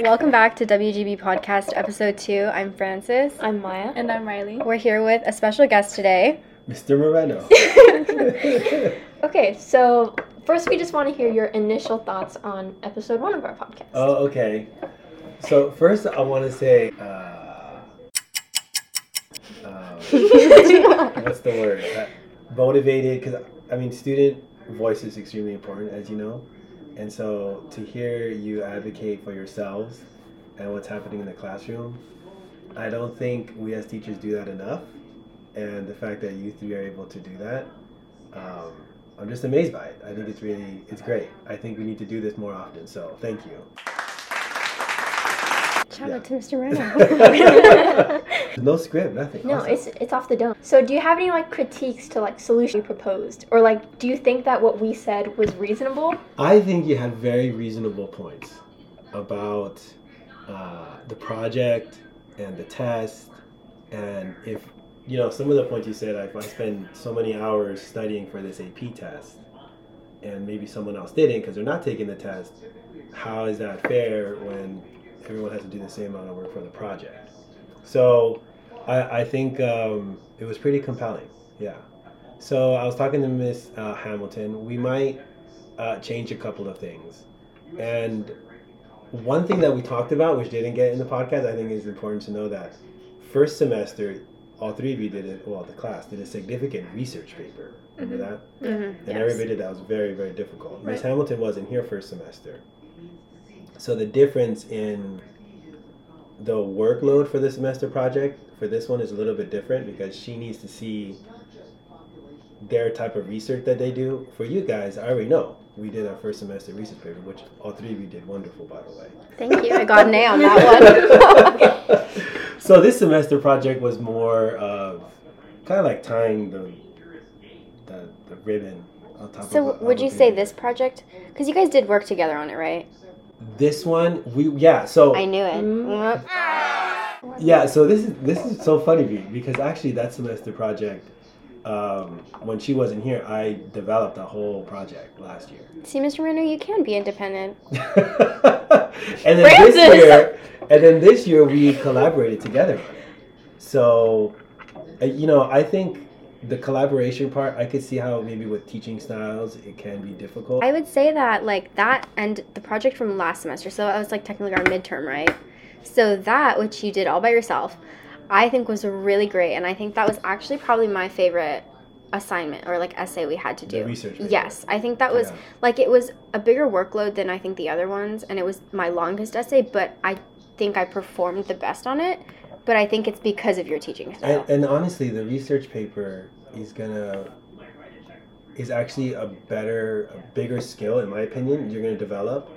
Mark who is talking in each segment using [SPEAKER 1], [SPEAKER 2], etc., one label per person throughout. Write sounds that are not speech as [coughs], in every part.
[SPEAKER 1] Welcome back to WGB Podcast Episode 2. I'm Francis.
[SPEAKER 2] I'm Maya.
[SPEAKER 3] And I'm Riley.
[SPEAKER 1] We're here with a special guest today.
[SPEAKER 4] Mr. Moreno. [laughs]
[SPEAKER 2] Okay, so first we just want to hear your initial thoughts on episode one of our podcast.
[SPEAKER 4] oh, okay. So first, I want to say, uh, um, what's the word? Uh, motivated, because I mean, student voice is extremely important, as you know, and so to hear you advocate for yourselves and what's happening in the classroom, I don't think we as teachers do that enough, and the fact that you three are able to do that. Um, I'm just amazed by it. I think it's really, it's great. I think we need to do this more often. So thank you.
[SPEAKER 1] Shout
[SPEAKER 4] Yeah.
[SPEAKER 1] out to Mr. Reno. [laughs] [laughs]
[SPEAKER 4] no script, nothing.
[SPEAKER 2] no,
[SPEAKER 4] Awesome.
[SPEAKER 2] it's it's off the dome. So do you have any like critiques to like solution you proposed, or like do you think that what we said was reasonable?
[SPEAKER 4] I think you had very reasonable points about uh, the project and the test, and if you know some of the points you said, like, if I spend so many hours studying for this AP test, and maybe someone else didn't because they're not taking the test, how is that fair when everyone has to do the same amount of work for the project? So, I, I think um, it was pretty compelling. Yeah. So I was talking to Miss uh, Hamilton. We might uh, change a couple of things. And one thing that we talked about, which didn't get in the podcast, I think is important to know that first semester, all three of you did it, well, the class did a significant research paper. Remember that?
[SPEAKER 1] Mhm.
[SPEAKER 4] And everybody did that was very, very difficult. Miss
[SPEAKER 2] Right.
[SPEAKER 4] Hamilton wasn't here first semester. So the difference in the workload for the semester project for this one is a little bit different because she needs to see their type of research that they do. For you guys, I already know. We did our first semester research paper, which all three of you did wonderful, by the way.
[SPEAKER 1] Thank you. I got an A on that [laughs] one.
[SPEAKER 4] so this semester project was more of kind of like tying the the, the ribbon on top
[SPEAKER 1] so,
[SPEAKER 4] of. a-
[SPEAKER 1] would you say this project? Because you guys did work together on it, right?
[SPEAKER 4] This one, we yeah. So
[SPEAKER 1] I knew it.
[SPEAKER 2] Mm. Mm-hmm. Mm.
[SPEAKER 4] yeah. So this is this is so funny because actually that semester project, um, when she wasn't here, I developed a whole project last year.
[SPEAKER 1] See, Mr. Renner, you can be independent. [laughs]
[SPEAKER 4] and then this year, and then this year we collaborated together. So, uh, you know, I think the collaboration part, I could see how maybe with teaching styles it can be difficult.
[SPEAKER 1] I would say that, like, that and the project from last semester, so I was, like, technically our midterm, right? So, that, which you did all by yourself, I think was really great. And I think that was actually probably my favorite assignment or, like, essay we had to
[SPEAKER 4] The
[SPEAKER 1] do.
[SPEAKER 4] research paper.
[SPEAKER 1] Yes. I think that was,
[SPEAKER 4] Yeah.
[SPEAKER 1] like, it was a bigger workload than I think the other ones. And it was my longest essay, but I think I performed the best on it. But I think it's because of your teaching style.
[SPEAKER 4] And, and honestly, the research paper is gonna is actually a better, a bigger skill, in my opinion, you're gonna develop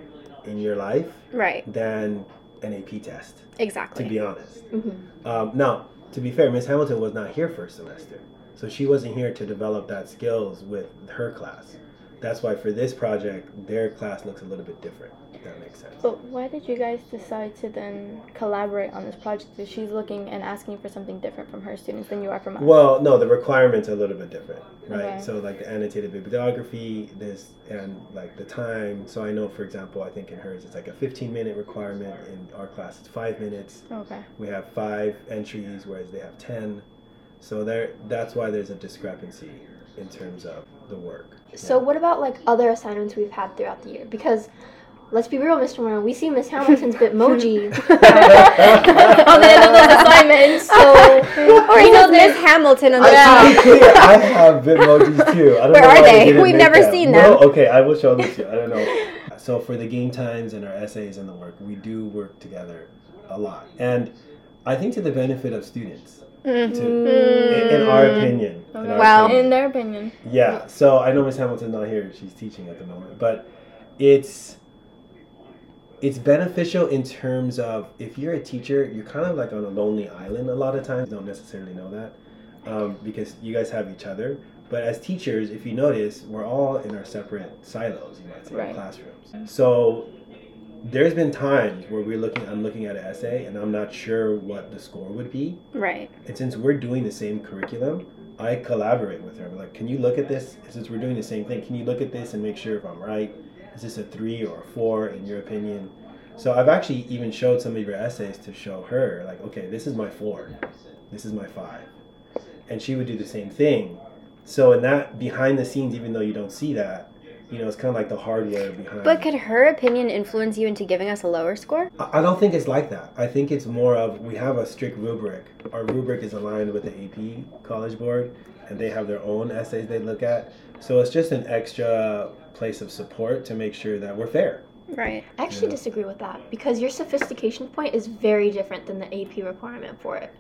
[SPEAKER 4] in your life
[SPEAKER 1] right.
[SPEAKER 4] than an AP test.
[SPEAKER 1] Exactly.
[SPEAKER 4] To be honest.
[SPEAKER 2] Mhm.
[SPEAKER 4] Um, now, to be fair, Miss Hamilton was not here first semester, so she wasn't here to develop that skills with her class. That's why for this project, their class looks a little bit different. If that makes sense.
[SPEAKER 3] But why did you guys decide to then collaborate on this project if she's looking and asking for something different from her students than you are from us?
[SPEAKER 4] Well, no, the requirements are a little bit different, right?
[SPEAKER 3] Okay.
[SPEAKER 4] So like the annotated bibliography, this and like the time. So I know, for example, I think in hers it's like a 15 minute requirement. In our class, it's five minutes.
[SPEAKER 3] Okay.
[SPEAKER 4] We have five entries, whereas they have 10. So there, that's why there's a discrepancy in terms of the work.
[SPEAKER 2] So what about like other assignments we've had throughout the year? Because let's be real, Mr. Moreno, we see Miss Hamilton's Bitmoji [laughs] [laughs] on the end of those assignments. So
[SPEAKER 1] Or you know, there's Hamilton on the
[SPEAKER 4] I, to be clear, I have Bitmojis too. I don't
[SPEAKER 1] Where
[SPEAKER 4] know
[SPEAKER 1] are they? We've never
[SPEAKER 4] them.
[SPEAKER 1] seen
[SPEAKER 4] No, okay, I will show them to you. I don't know. [laughs] So for the game times and our essays and the work, we do work together a lot, and I think to the benefit of students.
[SPEAKER 1] Mm.
[SPEAKER 4] To, in, in our opinion. in our
[SPEAKER 1] Well-
[SPEAKER 4] opinion.
[SPEAKER 3] In their opinion.
[SPEAKER 4] Yeah. So I know Miss Hamilton's not here; she's teaching at the moment. But it's it's beneficial in terms of if you're a teacher, you're kind of like on a lonely island a lot of times. You don't necessarily know that um, because you guys have each other. But as teachers, if you notice, we're all in our separate silos, you might say,
[SPEAKER 3] Right.
[SPEAKER 4] classrooms. So there's been times where we're looking, I'm looking at an essay, and I'm not sure what the score would be.
[SPEAKER 1] Right.
[SPEAKER 4] And since we're doing the same curriculum, I collaborate with her. Like, can you look at this? Since we're doing the same thing, can you look at this and make sure if I'm right? Is this a three or a four in your opinion? So I've actually even showed some of your essays to show her, like, okay, this is my four, this is my five, and she would do the same thing. So in that behind the scenes, even though you don't see that, you know, it's kind of like the hardware behind.
[SPEAKER 1] But could her opinion influence you into giving us a lower score?
[SPEAKER 4] I I don't think it's like that. I think it's more of we have a strict rubric. Our rubric is aligned with the AP College Board, and they have their own essays they look at. So it's just an extra place of support to make sure that we're fair.
[SPEAKER 1] Right.
[SPEAKER 2] I actually
[SPEAKER 4] Yeah.
[SPEAKER 2] disagree with that because your sophistication point is very different than the AP requirement for it.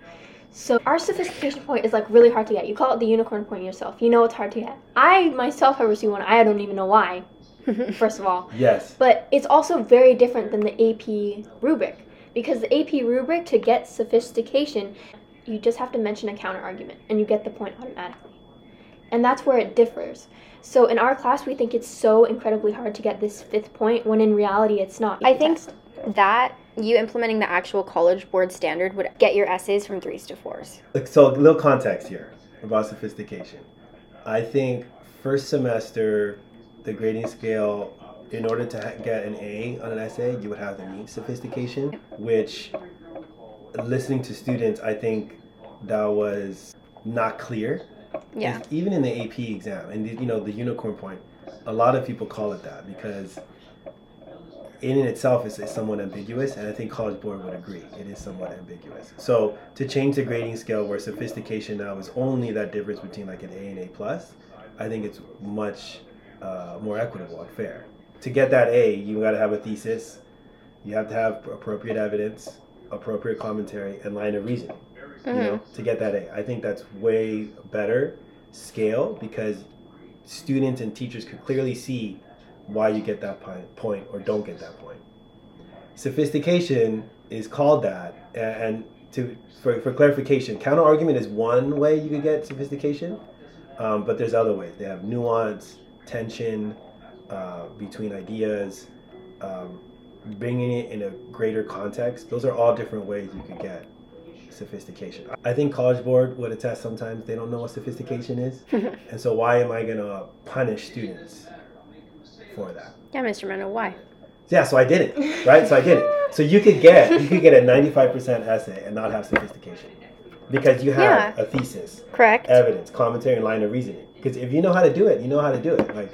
[SPEAKER 2] So our sophistication point is like really hard to get. You call it the unicorn point yourself. You know it's hard to get. I myself have received one. I don't even know why. [laughs] First of all,
[SPEAKER 4] Yes.
[SPEAKER 2] but it's also very different than the AP rubric because the AP rubric to get sophistication, you just have to mention a counter argument and you get the point automatically. And that's where it differs. So in our class, we think it's so incredibly hard to get this fifth point when in reality it's not.
[SPEAKER 1] I think that you implementing the actual college board standard would get your essays from threes to fours.
[SPEAKER 4] So a little context here about sophistication. I think first semester, the grading scale, in order to ha- get an A on an essay, you would have to meet sophistication, which, listening to students, I think that was not clear.
[SPEAKER 1] Yeah.
[SPEAKER 4] even in the AP exam and the, you know the unicorn point, a lot of people call it that because in and itself is, is somewhat ambiguous, and I think College Board would agree it is somewhat ambiguous. So to change the grading scale where sophistication now is only that difference between like an A and A plus, I think it's much uh, more equitable and fair. To get that A, you got to have a thesis, you have to have appropriate evidence, appropriate commentary, and line of reasoning you know, to get that A. I think that's way better scale because students and teachers could clearly see why you get that point or don't get that point. Sophistication is called that, and to for, for clarification, counter argument is one way you could get sophistication, um, but there's other ways. They have nuance, tension uh, between ideas, um, bringing it in a greater context. Those are all different ways you could get sophistication. I think College Board would attest sometimes they don't know what sophistication is. [laughs] and so why am I going to punish students for that?
[SPEAKER 1] Yeah, Mr. Meno, why?
[SPEAKER 4] Yeah, so I did it, right? So I did it. So you could get you could get a 95% essay and not have sophistication because you have
[SPEAKER 1] Yeah.
[SPEAKER 4] a thesis,
[SPEAKER 1] Correct.
[SPEAKER 4] evidence, commentary, and line of reasoning. Because if you know how to do it, you know how to do it. Like,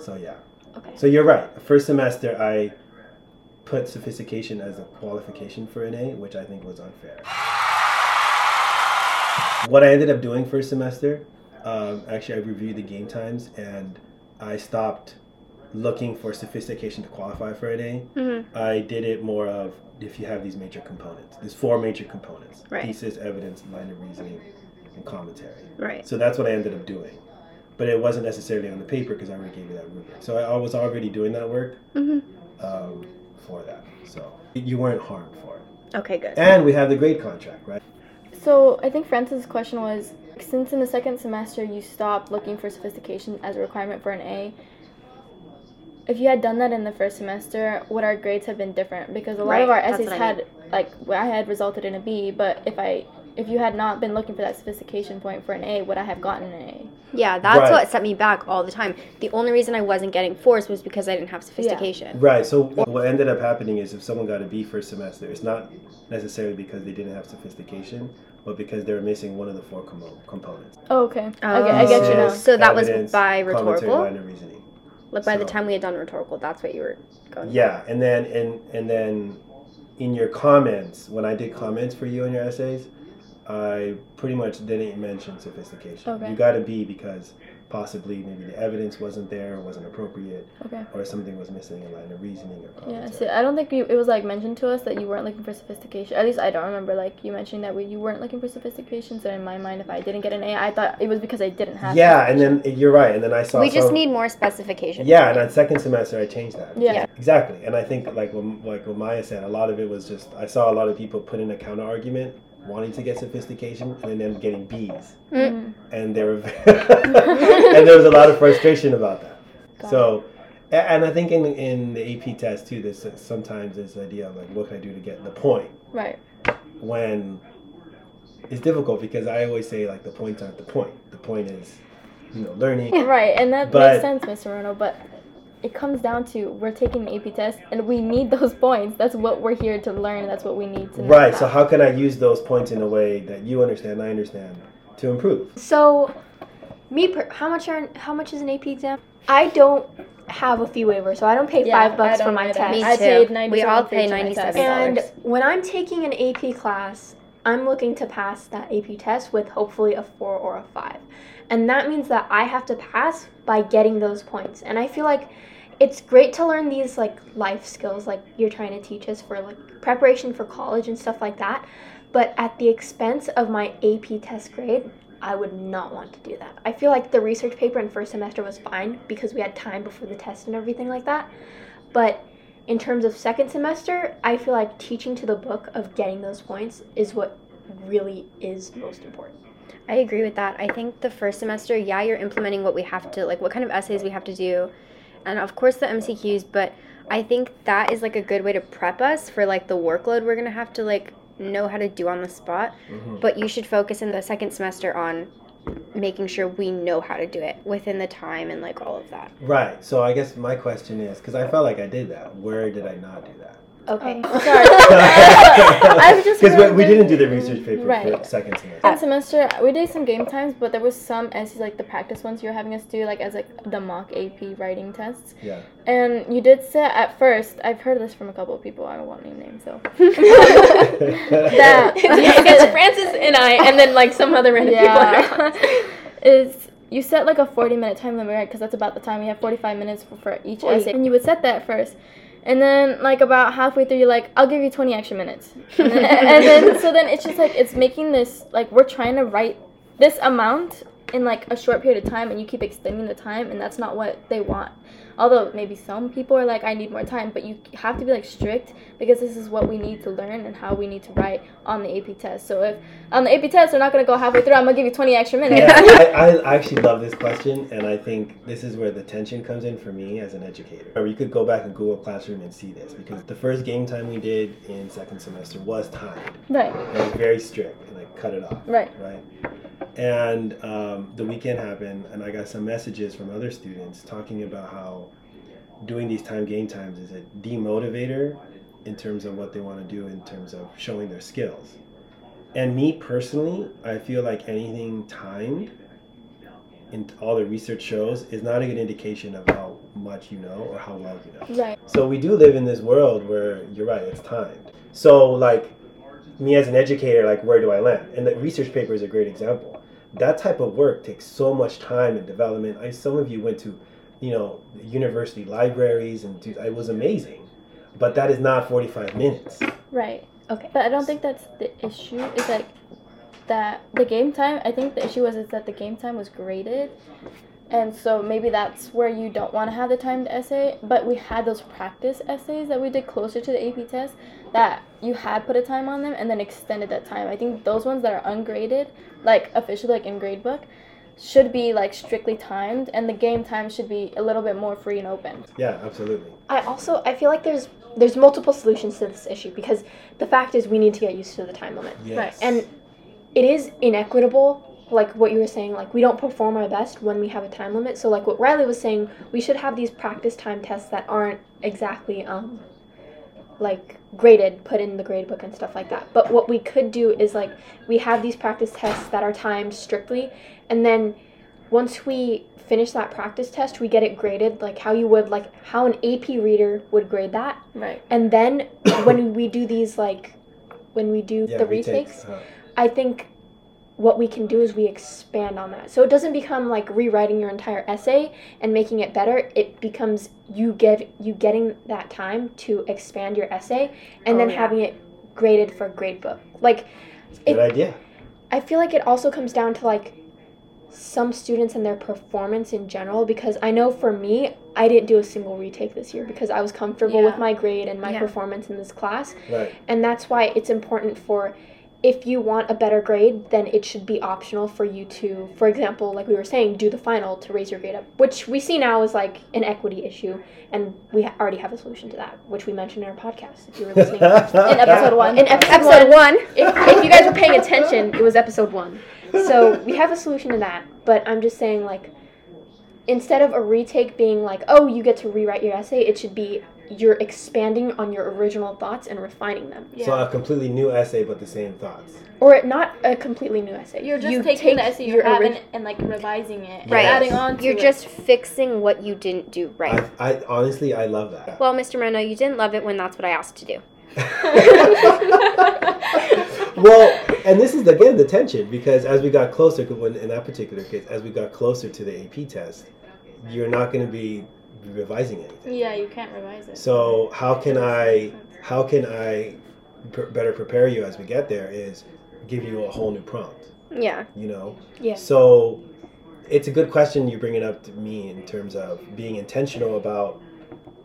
[SPEAKER 4] so yeah.
[SPEAKER 2] Okay.
[SPEAKER 4] So you're right. First semester, I put sophistication as a qualification for an A, which I think was unfair. What I ended up doing first semester, um, actually, I reviewed the game times and I stopped looking for sophistication to qualify for an A.
[SPEAKER 1] Mhm.
[SPEAKER 4] I did it more of if you have these major components. There's four major components:
[SPEAKER 1] Right.
[SPEAKER 4] thesis, evidence, line of reasoning, and commentary.
[SPEAKER 1] Right.
[SPEAKER 4] So that's what I ended up doing. But it wasn't necessarily on the paper because I already gave you that rubric. So I, I was already doing that work
[SPEAKER 1] Mhm.
[SPEAKER 4] um, for that. So you weren't harmed for it.
[SPEAKER 1] Okay, good.
[SPEAKER 4] And we have the grade contract, right?
[SPEAKER 3] So I think Francis' question was, since in the second semester you stopped looking for sophistication as a requirement for an A, if you had done that in the first semester, would our grades have been different? Because a lot
[SPEAKER 1] Right,
[SPEAKER 3] of our essays
[SPEAKER 1] what I
[SPEAKER 3] had, like, I had resulted in a B, but if I, if you had not been looking for that sophistication point for an A, would I have gotten an A?
[SPEAKER 1] Yeah, that's
[SPEAKER 4] Right.
[SPEAKER 1] what set me back all the time. The only reason I wasn't getting fours was because I didn't have sophistication.
[SPEAKER 4] Right. So what ended up happening is if someone got a B first semester, it's not necessarily because they didn't have sophistication, but because they were missing one of the four com- components.
[SPEAKER 3] Oh, okay. Oh. okay, I get you now.
[SPEAKER 1] So that was by rhetorical?
[SPEAKER 4] line of reasoning.
[SPEAKER 1] Like by the time we had done rhetorical, that's what you were going.
[SPEAKER 4] Yeah, and then and and then in your comments, when I did comments for you in your essays, I pretty much didn't mention sophistication.
[SPEAKER 3] Okay.
[SPEAKER 4] You got to be because possibly maybe the evidence wasn't there, or wasn't appropriate,
[SPEAKER 3] Okay.
[SPEAKER 4] or something was missing in line of reasoning or
[SPEAKER 3] Yeah,
[SPEAKER 4] commentary.
[SPEAKER 3] see, I don't think you, it was like mentioned to us that you weren't looking for sophistication. At least I don't remember like you mentioning that we, you weren't looking for sophistication. So in my mind, if I didn't get an A, I thought it was because I didn't have.
[SPEAKER 4] Yeah, and then eh, you're right, and then I saw.
[SPEAKER 1] We just
[SPEAKER 4] some-
[SPEAKER 1] need more specification.
[SPEAKER 4] Yeah, and on second semester I changed that.
[SPEAKER 3] Yeah.
[SPEAKER 1] Yeah.
[SPEAKER 4] Exactly, and I think like what, like what Maya said, a lot of it was just I saw a lot of people put in a counter argument, wanting to get sophistication, and then getting B's,
[SPEAKER 3] Mm.
[SPEAKER 4] and they were, [laughs] and there was a lot of frustration about that.
[SPEAKER 3] Got
[SPEAKER 4] so, and I think in in the AP test too, there's sometimes this idea of like, what can I do to get the point?
[SPEAKER 3] Right.
[SPEAKER 4] When it's difficult because I always say like the points aren't the point. The point is, you know, learning. [laughs]
[SPEAKER 3] Right, and that
[SPEAKER 4] But-
[SPEAKER 3] makes sense, Mr. Rono. But it comes down to we're taking the AP test and we need those [laughs] points. That's what we're here to learn. That's what we need to know.
[SPEAKER 4] Right. So how can I use those points in a way that you understand, I understand, to improve?
[SPEAKER 2] So, me, per- how much are how much is an AP exam? I don't have a fee waiver, so I don't pay
[SPEAKER 3] Yeah,
[SPEAKER 2] five bucks for
[SPEAKER 3] don't
[SPEAKER 2] my
[SPEAKER 3] either.
[SPEAKER 2] test.
[SPEAKER 1] Me
[SPEAKER 3] I
[SPEAKER 1] too.
[SPEAKER 3] paid
[SPEAKER 1] we all pay
[SPEAKER 3] each of my
[SPEAKER 1] ninety-seven.
[SPEAKER 2] And when I'm taking an AP class, I'm looking to pass that AP test with hopefully a four or a five. And that means that I have to pass by getting those points. And I feel like it's great to learn these like life skills like you're trying to teach us for like preparation for college and stuff like that. But at the expense of my AP test grade, I would not want to do that. I feel like the research paper in first semester was fine because we had time before the test and everything like that. But in terms of second semester, I feel like teaching to the book of getting those points is what really is most important.
[SPEAKER 1] I agree with that. I think the first semester, yeah, you're implementing what we have to, like what kind of essays we have to do, and of course the MCQs, but I think that is like a good way to prep us for like the workload we're gonna have to like know how to do on the spot.
[SPEAKER 4] Mhm.
[SPEAKER 1] But you should focus in the second semester on making sure we know how to do it within the time and like all of that.
[SPEAKER 4] Right. So I guess my question is because I felt like I did that. Where did I not do that?
[SPEAKER 2] Okay.
[SPEAKER 3] Um, sorry. [laughs] [laughs] I was just
[SPEAKER 4] Because we, we didn't do the research paper for
[SPEAKER 3] Right.
[SPEAKER 4] second semester.
[SPEAKER 3] Second semester, we did some game times, but there was some essays like the practice ones you were having us do, like as like the mock AP writing tests.
[SPEAKER 4] Yeah.
[SPEAKER 3] And you did say at first, I've heard this from a couple of people. I won't name names so. [laughs]
[SPEAKER 2] that it's Francis and I, and then like some other random people.
[SPEAKER 3] yeah,
[SPEAKER 2] class.
[SPEAKER 3] is you set like a forty minute time limit, right? Because that's about the time we have forty five minutes for, for each
[SPEAKER 2] Forty.
[SPEAKER 3] essay, and you would set that first. And then, like about halfway through, you're like, "I'll give you 20 extra minutes." [laughs] And then, and then, so then it's just like it's making this like we're trying to write this amount in like a short period of time, and you keep extending the time, and that's not what they want. Although maybe some people are like, "I need more time," but you have to be like strict because this is what we need to learn and how we need to write on the AP test. So if on the AP test they're not gonna go halfway through, I'm gonna give you 20 extra minutes.
[SPEAKER 4] Yeah, [laughs] I, I actually love this question, and I think this is where the tension comes in for me as an educator. Or you could go back and Google Classroom and see this because the first game time we did in second semester was timed.
[SPEAKER 3] Right.
[SPEAKER 4] It was very strict, and I cut it off.
[SPEAKER 3] Right.
[SPEAKER 4] Right. And um, the weekend happened, and I got some messages from other students talking about how doing these time game times is a demotivator in terms of what they want to do in terms of showing their skills. And me personally, I feel like anything timed in all the research shows is not a good indication of how much you know or how well you know.
[SPEAKER 3] Right.
[SPEAKER 4] So we do live in this world where you're right, it's timed. So like me as an educator, like where do I land? And the research paper is a great example. That type of work takes so much time and development. I some of you went to, you know, university libraries and do, it was amazing. But that is not 45 minutes.
[SPEAKER 3] Right.
[SPEAKER 2] Okay.
[SPEAKER 3] But I don't think that's the issue. It's like that the game time. I think the issue was is that the game time was graded, and so maybe that's where you don't want to have the timed essay. But we had those practice essays that we did closer to the AP test that you had put a time on them and then extended that time. I think those ones that are ungraded, like officially like in gradebook, should be like strictly timed, and the game time should be a little bit more free and open.
[SPEAKER 4] Yeah, absolutely.
[SPEAKER 2] I also I feel like there's there's multiple solutions to this issue because the fact is we need to get used to the time limit.
[SPEAKER 4] Yes.
[SPEAKER 2] And it is inequitable, like what you were saying, like we don't perform our best when we have a time limit. So like what Riley was saying, we should have these practice time tests that aren't exactly um like graded, put in the grade book and stuff like that. But what we could do is like we have these practice tests that are timed strictly and then once we finish that practice test, we get it graded like how you would like how an AP reader would grade that.
[SPEAKER 3] Right.
[SPEAKER 2] And then [coughs] when we do these like when we do
[SPEAKER 4] yeah,
[SPEAKER 2] the
[SPEAKER 4] retakes,
[SPEAKER 2] retakes,
[SPEAKER 4] uh,
[SPEAKER 2] I think what we can do is we expand on that. So it doesn't become like rewriting your entire essay and making it better. It becomes you get you getting that time to expand your essay and
[SPEAKER 1] Oh,
[SPEAKER 2] then
[SPEAKER 1] yeah.
[SPEAKER 2] having it graded for a grade book. Like
[SPEAKER 4] good idea.
[SPEAKER 2] I feel like it also comes down to like some students and their performance in general because I know for me, I didn't do a single retake this year because I was comfortable
[SPEAKER 3] Yeah.
[SPEAKER 2] with my grade and my
[SPEAKER 1] Yeah.
[SPEAKER 2] performance in this class.
[SPEAKER 4] Right.
[SPEAKER 2] And that's why it's important for if you want a better grade, then it should be optional for you to, for example, like we were saying, do the final to raise your grade up, which we see now is like an equity issue. And we ha- already have a solution to that, which we mentioned in our podcast if you were listening. [laughs]
[SPEAKER 3] In episode one.
[SPEAKER 2] In episode,
[SPEAKER 1] Episode one.
[SPEAKER 2] if, if you guys were paying attention, it was episode one. So we have a solution to that, but I'm just saying, like, instead of a retake being like, oh, you get to rewrite your essay, it should be you're expanding on your original thoughts and refining them.
[SPEAKER 3] Yeah.
[SPEAKER 4] So a completely new essay, but the same thoughts.
[SPEAKER 2] Or not a completely new essay.
[SPEAKER 3] You're just
[SPEAKER 2] You
[SPEAKER 3] taking the essay you
[SPEAKER 2] your
[SPEAKER 3] have
[SPEAKER 2] orig-
[SPEAKER 3] and, and like revising it, and
[SPEAKER 4] Right.
[SPEAKER 3] adding on to it.
[SPEAKER 1] You're
[SPEAKER 3] it.
[SPEAKER 1] just fixing what you didn't do right.
[SPEAKER 4] I, I honestly, I love that.
[SPEAKER 1] well, Mr. Moreno, you didn't love it when that's what I asked to do. [laughs]
[SPEAKER 4] well, and this is again the tension because as we got closer, when, in that particular case, as we got closer to the AP test, you're not going to be revising anything.
[SPEAKER 3] yeah, you can't revise it.
[SPEAKER 4] So how can I, how can I pr- better prepare you as we get there? Is give you a whole new prompt.
[SPEAKER 1] Yeah.
[SPEAKER 4] You know.
[SPEAKER 2] Yeah.
[SPEAKER 4] So it's a good question you bring it up to me in terms of being intentional about.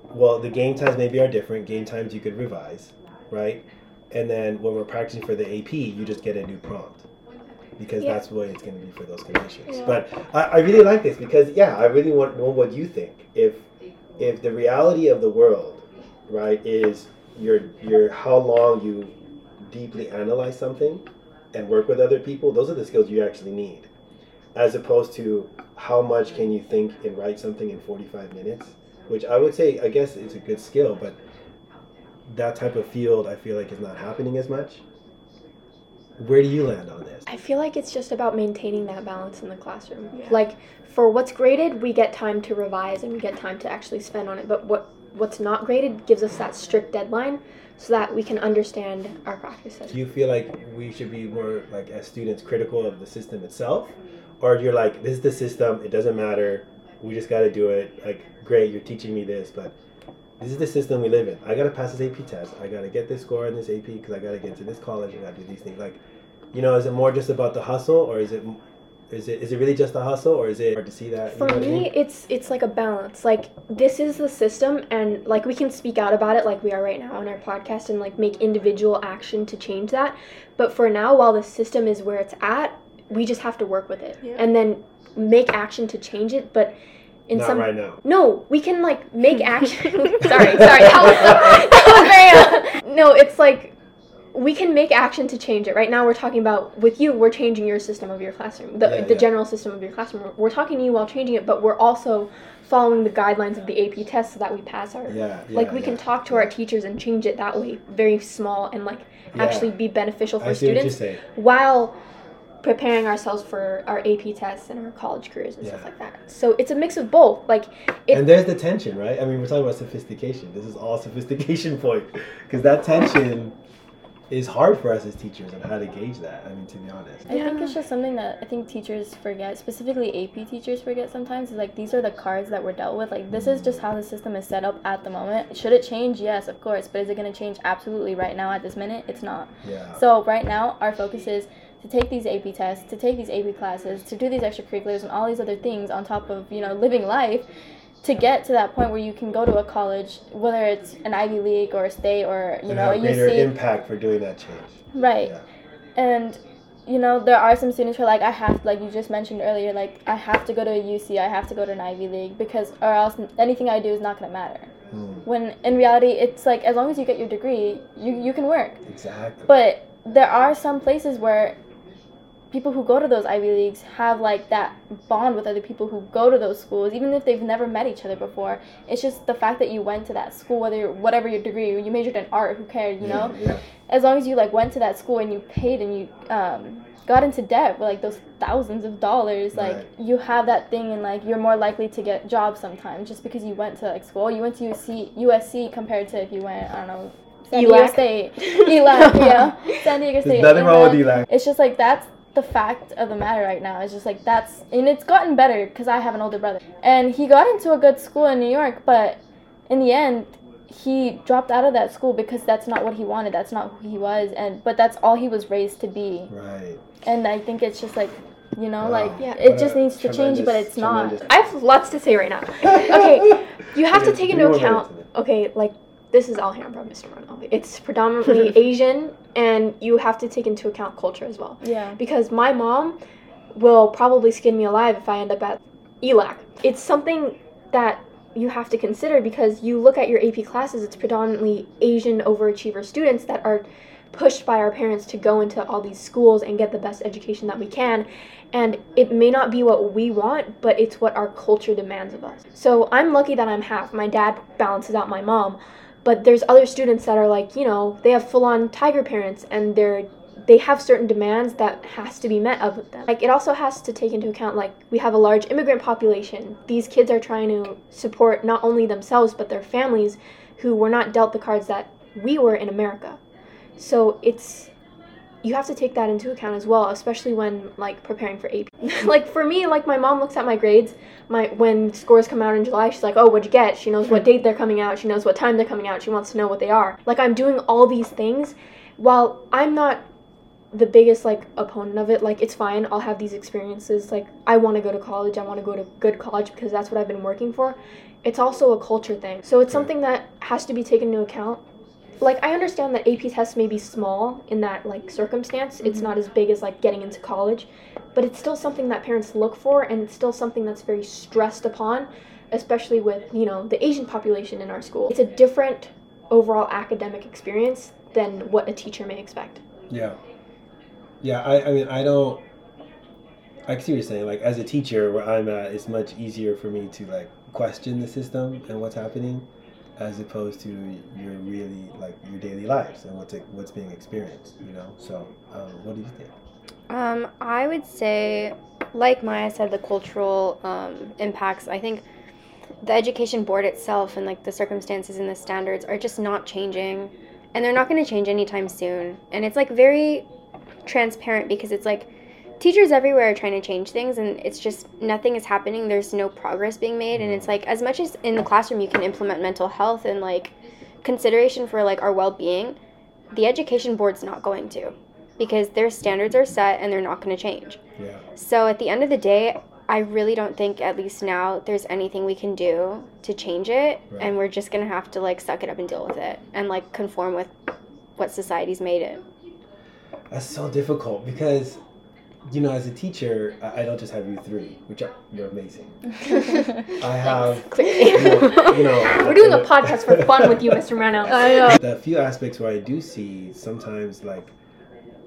[SPEAKER 4] Well, the game times maybe are different. Game times you could revise, right? And then when we're practicing for the AP, you just get a new prompt because
[SPEAKER 2] Yeah.
[SPEAKER 4] that's what it's going to be for those conditions.
[SPEAKER 3] Yeah.
[SPEAKER 4] But I, I really like this because yeah, I really want to know what you think. If if the reality of the world, right, is your your how long you deeply analyze something and work with other people, those are the skills you actually need. As opposed to how much can you think and write something in 45 minutes, which I would say, I guess it's a good skill, but that type of field I feel like is not happening as much. Where do you land on this?
[SPEAKER 2] I feel like it's just about maintaining that balance in the classroom.
[SPEAKER 3] Yeah.
[SPEAKER 2] Like for what's graded, we get time to revise and we get time to actually spend on it. But what what's not graded gives us that strict deadline so that we can understand our practices.
[SPEAKER 4] Do you feel like we should be more like as students critical of the system itself, or you're like this is the system, it doesn't matter, we just got to do it. Like great, you're teaching me this, but this is the system we live in. I got to pass this AP test. I got to get this score in this AP because I got to get into this college. And I got to do these things. Like, you know, is it more just about the hustle, or is it is it is it really just the hustle, or is it hard to see that? You
[SPEAKER 2] For
[SPEAKER 4] know what I
[SPEAKER 2] me,
[SPEAKER 4] mean?
[SPEAKER 2] it's it's like a balance. Like this is the system, and like we can speak out about it, like we are right now on our podcast, and like make individual action to change that. But for now, while the system is where it's at, we just have to work with it,
[SPEAKER 3] Yeah.
[SPEAKER 2] and then make action to change it. But in
[SPEAKER 4] not
[SPEAKER 2] some
[SPEAKER 4] right now.
[SPEAKER 2] No, we can like make [laughs] action. [laughs] sorry, sorry. That was, that was very. uh, no, it's like we can make action to change it. Right now, we're talking about with you. We're changing your system of your classroom, the
[SPEAKER 4] Yeah,
[SPEAKER 2] the
[SPEAKER 4] yeah.
[SPEAKER 2] general system of your classroom. We're, we're talking to you while changing it, but we're also following the guidelines of the AP test so that we pass our.
[SPEAKER 4] Yeah,
[SPEAKER 2] like
[SPEAKER 4] yeah,
[SPEAKER 2] we can talk to our teachers and change it that way, very small and like actually be beneficial for
[SPEAKER 4] I see what you're
[SPEAKER 2] students while preparing ourselves for our AP tests and our college careers and stuff like that. So it's a mix of both. Like it,
[SPEAKER 4] and there's the tension, right? I mean, we're talking about sophistication. This is all [laughs] sophistication point because that tension is hard for us as teachers on how to gauge that. I mean, to be honest.
[SPEAKER 3] I think it's just something that I think teachers forget, specifically AP teachers forget sometimes. Is like these are the cards that we're dealt with. Like this is just how the system is set up at the moment. Should it change? Yes, of course. But is it going to change? Absolutely. Right now, at this minute, it's not.
[SPEAKER 4] Yeah.
[SPEAKER 3] So right now, our focus is to take these AP tests, to take these AP classes, to do these extracurriculars and all these other things on top of you know living life, to get to that point where you can go to a college, whether it's an Ivy League or a state or you
[SPEAKER 4] and
[SPEAKER 3] know a
[SPEAKER 4] greater
[SPEAKER 3] UC.
[SPEAKER 4] impact for doing that change.
[SPEAKER 3] Right.
[SPEAKER 4] Yeah.
[SPEAKER 3] And you know, there are some students who are like, I have, like you just mentioned earlier, like I have to go to a UC, I have to go to an Ivy League because, or else anything I do is not gonna matter.
[SPEAKER 4] Mm,
[SPEAKER 3] When in reality, it's like as long as you get your degree, you you can work.
[SPEAKER 4] exactly.
[SPEAKER 3] But there are some places where people who go to those Ivy Leagues have like that bond with other people who go to those schools, even if they've never met each other before. It's just the fact that you went to that school, whether whatever your degree, you majored in art, who cared, you know?
[SPEAKER 4] Yeah.
[SPEAKER 3] as long as you like went to that school and you paid and you um, got into debt with like those thousands of dollars like
[SPEAKER 4] Right.
[SPEAKER 3] you have that thing and like you're more likely to get jobs sometimes just because you went to like school you went to UC, USC compared to if you went I don't know San Diego
[SPEAKER 2] ELAC.
[SPEAKER 3] State ELAC yeah [laughs] San Diego State
[SPEAKER 4] There's nothing wrong with
[SPEAKER 3] ELAC.
[SPEAKER 4] ELAC.
[SPEAKER 3] it's just like that's the fact of the matter right now is just like that's and it's gotten better because I have an older brother and he got into a good school in New York but in the end he dropped out of that school because that's not what he wanted that's not who he was and but that's all he was raised to be
[SPEAKER 4] Right.
[SPEAKER 3] and i think it's just like you know
[SPEAKER 4] Wow.
[SPEAKER 3] like
[SPEAKER 2] Yeah.
[SPEAKER 3] it just needs to change but
[SPEAKER 4] tremendous-
[SPEAKER 3] it's not
[SPEAKER 2] I have lots to say right now. Okay, you have to [laughs] take into account. Okay, like this is Alhambra, Mr. Ronald. It's predominantly [laughs] Asian, and you have to take into account culture as well.
[SPEAKER 3] yeah
[SPEAKER 2] Because my mom will probably skin me alive if I end up at ELAC. It's something that you have to consider because you look at your AP classes, it's predominantly Asian overachiever students that are pushed by our parents to go into all these schools and get the best education that we can. And it may not be what we want, but it's what our culture demands of us. So I'm lucky that I'm half. My dad balances out my mom. But there's other students that are like, you know, they have full on tiger parents and they're they have certain demands that has to be met of them. Like it also has to take into account like we have a large immigrant population. These kids are trying to support not only themselves but their families who were not dealt the cards that we were in America. So it's you have to take that into account as well, especially when like preparing for AP. [laughs] like for me, like my mom looks at my grades, my when scores come out in July, she's like, "Oh, what'd you get?" She knows what [laughs] date they're coming out, she knows what time they're coming out, she wants to know what they are. Like I'm doing all these things while I'm not the biggest like opponent of it like it's fine i'll have these experiences like i want to go to college i want to go to good college because that's what i've been working for it's also a culture thing so it's something that has to be taken into account like i understand that ap tests may be small in that like circumstance it's mm-hmm. not as big as like getting into college but it's still something that parents look for and it's still something that's very stressed upon especially with you know the asian population in our school it's a different overall academic experience than what a teacher may expect
[SPEAKER 4] Yeah. Yeah, I, I mean, I don't. I see what you're saying. Like, as a teacher, where I'm at, it's much easier for me to like question the system and what's happening, as opposed to your really like your daily lives and what's what's being experienced. You know. So, um, what do you think?
[SPEAKER 1] Um, I would say, like Maya said, the cultural um, impacts. I think the education board itself and like the circumstances and the standards are just not changing, and they're not going to change anytime soon. And it's like very transparent because it's like teachers everywhere are trying to change things and it's just nothing is happening there's no progress being made and it's like as much as in the classroom you can implement mental health and like consideration for like our well-being the education board's not going to because their standards are set and they're not going to change
[SPEAKER 4] Yeah.
[SPEAKER 1] so at the end of the day i really don't think at least now there's anything we can do to change it
[SPEAKER 4] Right.
[SPEAKER 1] and we're just going to have to like suck it up and deal with it and like conform with what society's made it
[SPEAKER 4] That's so difficult because, you know, as a teacher, I, I don't just have you three, which are, you're amazing. [laughs] I have,
[SPEAKER 1] clearly
[SPEAKER 4] you know, you know [laughs]
[SPEAKER 2] we're doing a podcast for fun with you mr Reno.
[SPEAKER 4] the few aspects where I do see sometimes like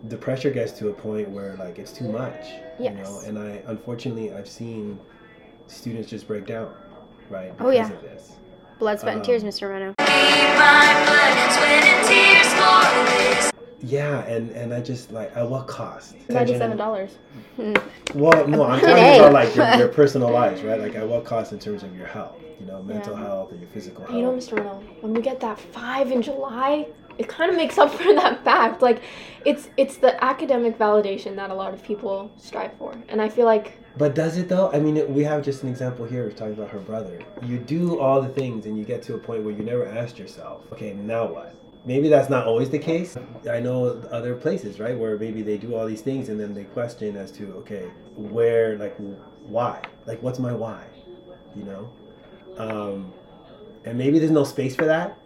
[SPEAKER 4] the pressure gets to a point where like it's too much. You know, and I unfortunately I've seen students just break down, right?
[SPEAKER 1] Oh, yeah.
[SPEAKER 4] Of this.
[SPEAKER 1] blood sweat and
[SPEAKER 4] Um,
[SPEAKER 1] tears mr Reno.
[SPEAKER 4] Yeah, and and I just like at what cost?
[SPEAKER 3] Ninety-seven dollars. Hmm.
[SPEAKER 4] Well, no, I'm [laughs] talking about like your, your [laughs] personal lives, right? Like at what cost in terms of your health, you know, mental
[SPEAKER 3] Yeah.
[SPEAKER 4] health or your physical health.
[SPEAKER 2] You know, Mr. Reno, when we get that five in July, it kind of makes up for that fact. Like, it's it's the academic validation that a lot of people strive for, and I feel like
[SPEAKER 4] But does it though? I mean, we have just an example here. We're talking about her brother. You do all the things, and you get to a point where you never asked yourself, okay, now what? Maybe that's not always the case. I know other places, right, where maybe they do all these things, and then they question as to, okay, where, like, why? Like, what's my why? You know, um, and maybe there's no space for that,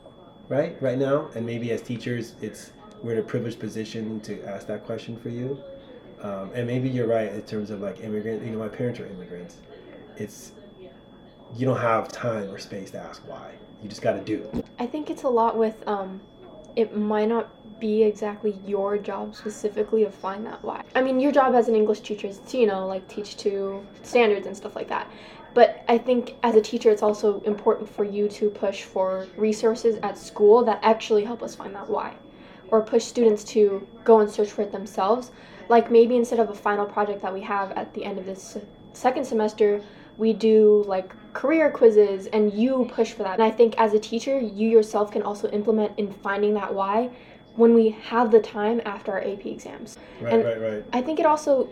[SPEAKER 4] right, right now. And maybe as teachers, it's we're in a privileged position to ask that question for you. Um, and maybe you're right in terms of like immigrant. You know, my parents are immigrants. It's you don't have time or space to ask why. You just got to do.
[SPEAKER 2] I think it's a lot with um, it might not be exactly your job specifically to find that why. I mean, your job as an English teacher is to you know like teach to standards and stuff like that. But I think as a teacher, it's also important for you to push for resources at school that actually help us find that why, or push students to go and search for it themselves. Like maybe instead of a final project that we have at the end of this second semester, we do like career quizzes and you push for that. And I think as a teacher, you yourself can also implement in finding that why when we have the time after our AP exams.
[SPEAKER 4] Right,
[SPEAKER 2] And-
[SPEAKER 4] right, right.
[SPEAKER 2] I think it also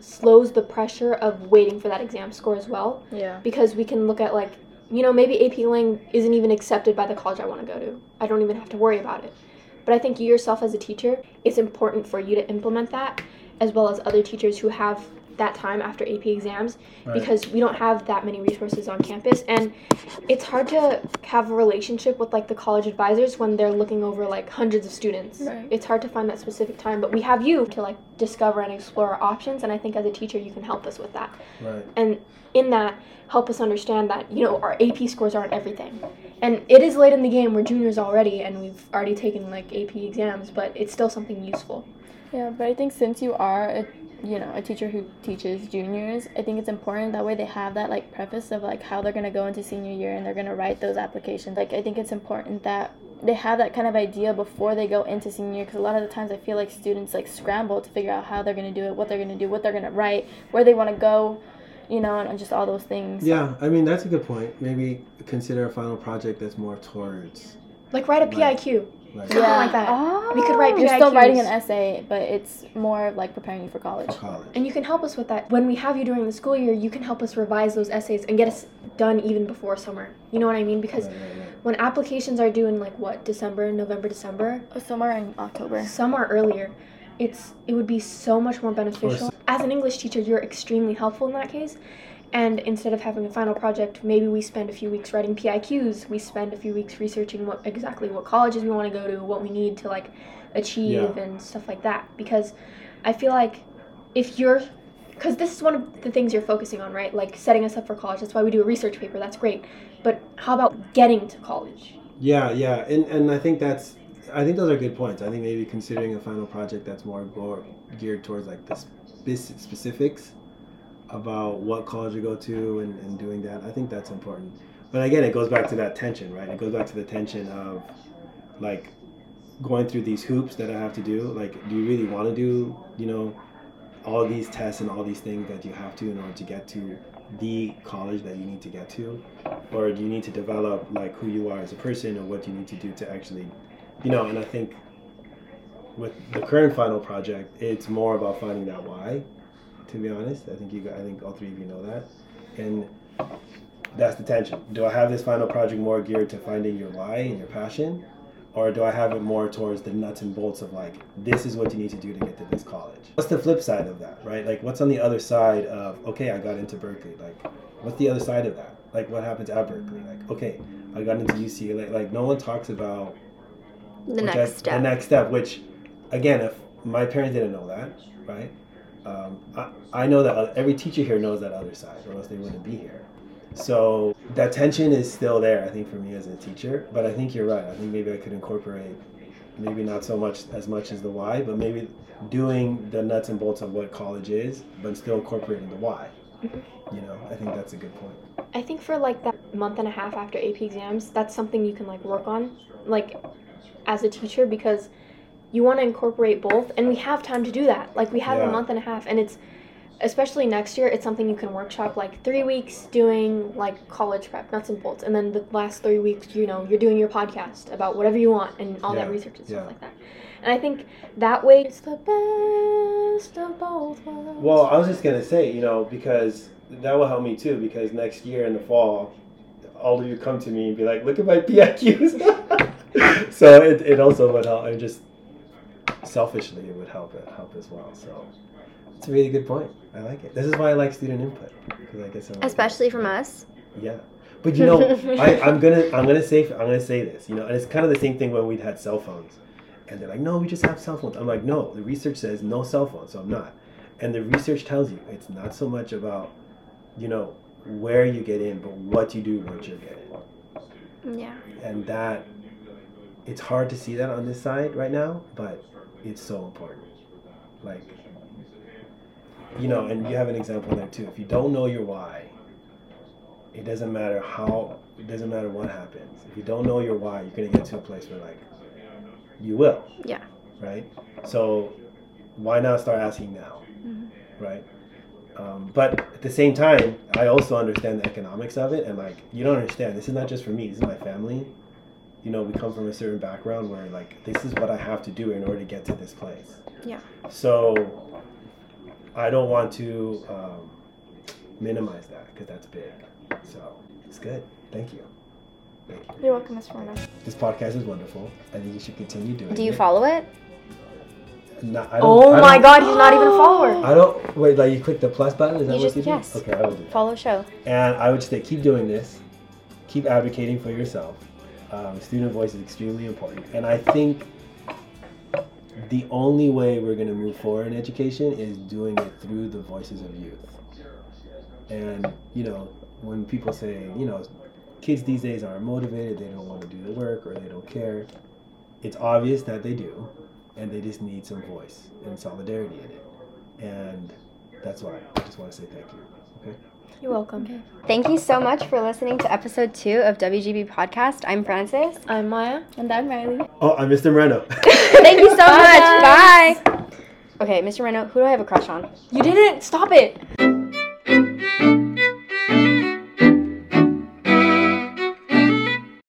[SPEAKER 2] slows the pressure of waiting for that exam score as well
[SPEAKER 3] Yeah.
[SPEAKER 2] because we can look at like you know maybe AP Lang isn't even accepted by the college I want to go to. I don't even have to worry about it. But I think you yourself as a teacher, it's important for you to implement that as well as other teachers who have that time after AP exams
[SPEAKER 4] Right.
[SPEAKER 2] because we don't have that many resources on campus and it's hard to have a relationship with like the college advisors when they're looking over like hundreds of students.
[SPEAKER 3] Right.
[SPEAKER 2] It's hard to find that specific time, but we have you to like discover and explore our options and I think as a teacher you can help us with that.
[SPEAKER 4] Right.
[SPEAKER 2] And in that help us understand that, you know, our AP scores aren't everything. And it is late in the game, we're juniors already and we've already taken like AP exams, but it's still something useful.
[SPEAKER 3] Yeah, but I think since you are a you know a teacher who teaches juniors, I think it's important that way they have that like preface of like how they're gonna go into senior year and they're gonna write those applications. Like I think it's important that they have that kind of idea before they go into senior year because a lot of the times I feel like students like scramble to figure out how they're gonna do it, what they're gonna do, what they're gonna write, where they want to go, you know, and just all those things.
[SPEAKER 4] Yeah, I mean that's a good point. Maybe consider a final project that's more towards
[SPEAKER 2] Like write a PIQ.
[SPEAKER 4] like
[SPEAKER 2] Something like that. Oh. We could write
[SPEAKER 3] You're still writing an essay, but it's more of like preparing you for college.
[SPEAKER 4] for college.
[SPEAKER 2] And you can help us with that. When we have you during the school year, you can help us revise those essays and get us done even before summer. You know what I mean? Because
[SPEAKER 4] Right, right, right.
[SPEAKER 2] when applications are due in like what, December, November, December,
[SPEAKER 3] Oh, Somewhere in October.
[SPEAKER 2] some are earlier. It's it would be so much more beneficial. As an English teacher, you're extremely helpful in that case. And instead of having a final project, maybe we spend a few weeks writing PIQs. We spend a few weeks researching what exactly what colleges we want to go to, what we need to like achieve,
[SPEAKER 4] Yeah.
[SPEAKER 2] and stuff like that. Because I feel like if you're because this is one of the things you're focusing on, right? Like setting us up for college. That's why we do a research paper. That's great. But how about getting to college?
[SPEAKER 4] Yeah, yeah, and and I think that's I think those are good points. I think maybe considering a final project that's more geared towards like the spec- specifics about what college you go to and, and doing that. I think that's important. But again, it goes back to that tension, right? It goes back to the tension of like going through these hoops that I have to do. Like, do you really want to do, you know, all these tests and all these things that you have to in order to get to the college that you need to get to? Or do you need to develop like who you are as a person or what you need to do to actually, you know, and I think with the current final project, it's more about finding that why. To be honest, I think you, got- I think all three of you know that, and that's the tension. Do I have this final project more geared to finding your why and your passion, or do I have it more towards the nuts and bolts of like this is what you need to do to get to this college? What's the flip side of that, right? Like what's on the other side of okay, I got into Berkeley. Like what's the other side of that? Like what happens at Berkeley? Like okay, I got into UCLA. Like no one talks about
[SPEAKER 1] The next
[SPEAKER 4] I-
[SPEAKER 1] step.
[SPEAKER 4] The next step, which, again, if my parents didn't know that, right? Um, I, I know that every teacher here knows that other side, or else they wouldn't be here. So that tension is still there, I think, for me as a teacher. But I think you're right. I think maybe I could incorporate, maybe not so much as much as the why, but maybe doing the nuts and bolts of what college is, but still incorporating the why. You know, I think that's a good point.
[SPEAKER 2] I think for like that month and a half after AP exams, that's something you can like work on, like as a teacher, because you want to incorporate both, and we have time to do that. Like we have
[SPEAKER 4] Yeah.
[SPEAKER 2] a month and a half, and it's especially next year, it's something you can workshop like three weeks doing like college prep, nuts and bolts, and then the last three weeks, you know, you're doing your podcast about whatever you want and all that research and stuff
[SPEAKER 4] yeah.
[SPEAKER 2] like that. And I think that way, it's the best of both worlds.
[SPEAKER 4] Well, I was just gonna say, you know, because that will help me too. Because next year in the fall, all of you come to me and be like, "Look at my PIQs." [laughs] so it, it also would help. It just selfishly it would help it help as well. So it's a really good point. I like it. This is why I like student input because I get some
[SPEAKER 1] Especially from us.
[SPEAKER 4] yeah. But you know, [laughs] I, I'm gonna I'm gonna say I'm gonna say this. You know, and it's kind of the same thing when we'd had cell phones, and they're like, no, we just have cell phones. I'm like, no, the research says no cell phones, so I'm not. And the research tells you it's not so much about, you know, where you get in, but what you do once you get in.
[SPEAKER 1] Yeah.
[SPEAKER 4] And that, it's hard to see that on this side right now, but it's so important. Like, you know, and you have an example there too. If you don't know your why, it doesn't matter how, it doesn't matter what happens. If you don't know your why, you're gonna get to a place where like, you will.
[SPEAKER 1] Yeah.
[SPEAKER 4] Right. So, why not start asking now? Right. Um, but at the same time, I also understand the economics of it, and like, you don't understand. This is not just for me. This is my family. You know, we come from a certain background where like, this is what I have to do in order to get to this place.
[SPEAKER 1] Yeah.
[SPEAKER 4] So, I don't want to um, minimize that because that's big. So it's good. Thank you. Thank you.
[SPEAKER 3] You're welcome, Miss Rona.
[SPEAKER 4] This podcast is wonderful. I think you should continue doing it.
[SPEAKER 1] Do you follow it?
[SPEAKER 4] not, I don't,
[SPEAKER 2] Oh my god, he's not even a follower.
[SPEAKER 4] I don't wait. Like you click the plus button. Is that
[SPEAKER 1] You
[SPEAKER 4] what
[SPEAKER 1] just-
[SPEAKER 4] you do?
[SPEAKER 1] yes.
[SPEAKER 4] Okay, I will do that.
[SPEAKER 1] Follow show.
[SPEAKER 4] And I would say keep doing this. Keep advocating for yourself. Um, student voice is extremely important, and I think the only way we're going to move forward in education is doing it through the voices of youth. And you know, when people say, you know, kids these days aren't motivated, they don't want to do the work, or they don't care, it's obvious that they do, and they just need some voice and solidarity in it. And that's why I just want to say thank you. Okay.
[SPEAKER 2] You're welcome.
[SPEAKER 1] Thank you so much for listening to episode two of WGB Podcast. I'm Francis.
[SPEAKER 2] I'm Maya.
[SPEAKER 3] And I'm Riley.
[SPEAKER 4] Oh, I'm Mr. Moreno. [laughs] [laughs]
[SPEAKER 1] Thank you so
[SPEAKER 2] Bye,
[SPEAKER 1] much. Bye. Okay, Mr. Reno, who do I have a crush on?
[SPEAKER 2] You didn't stop it.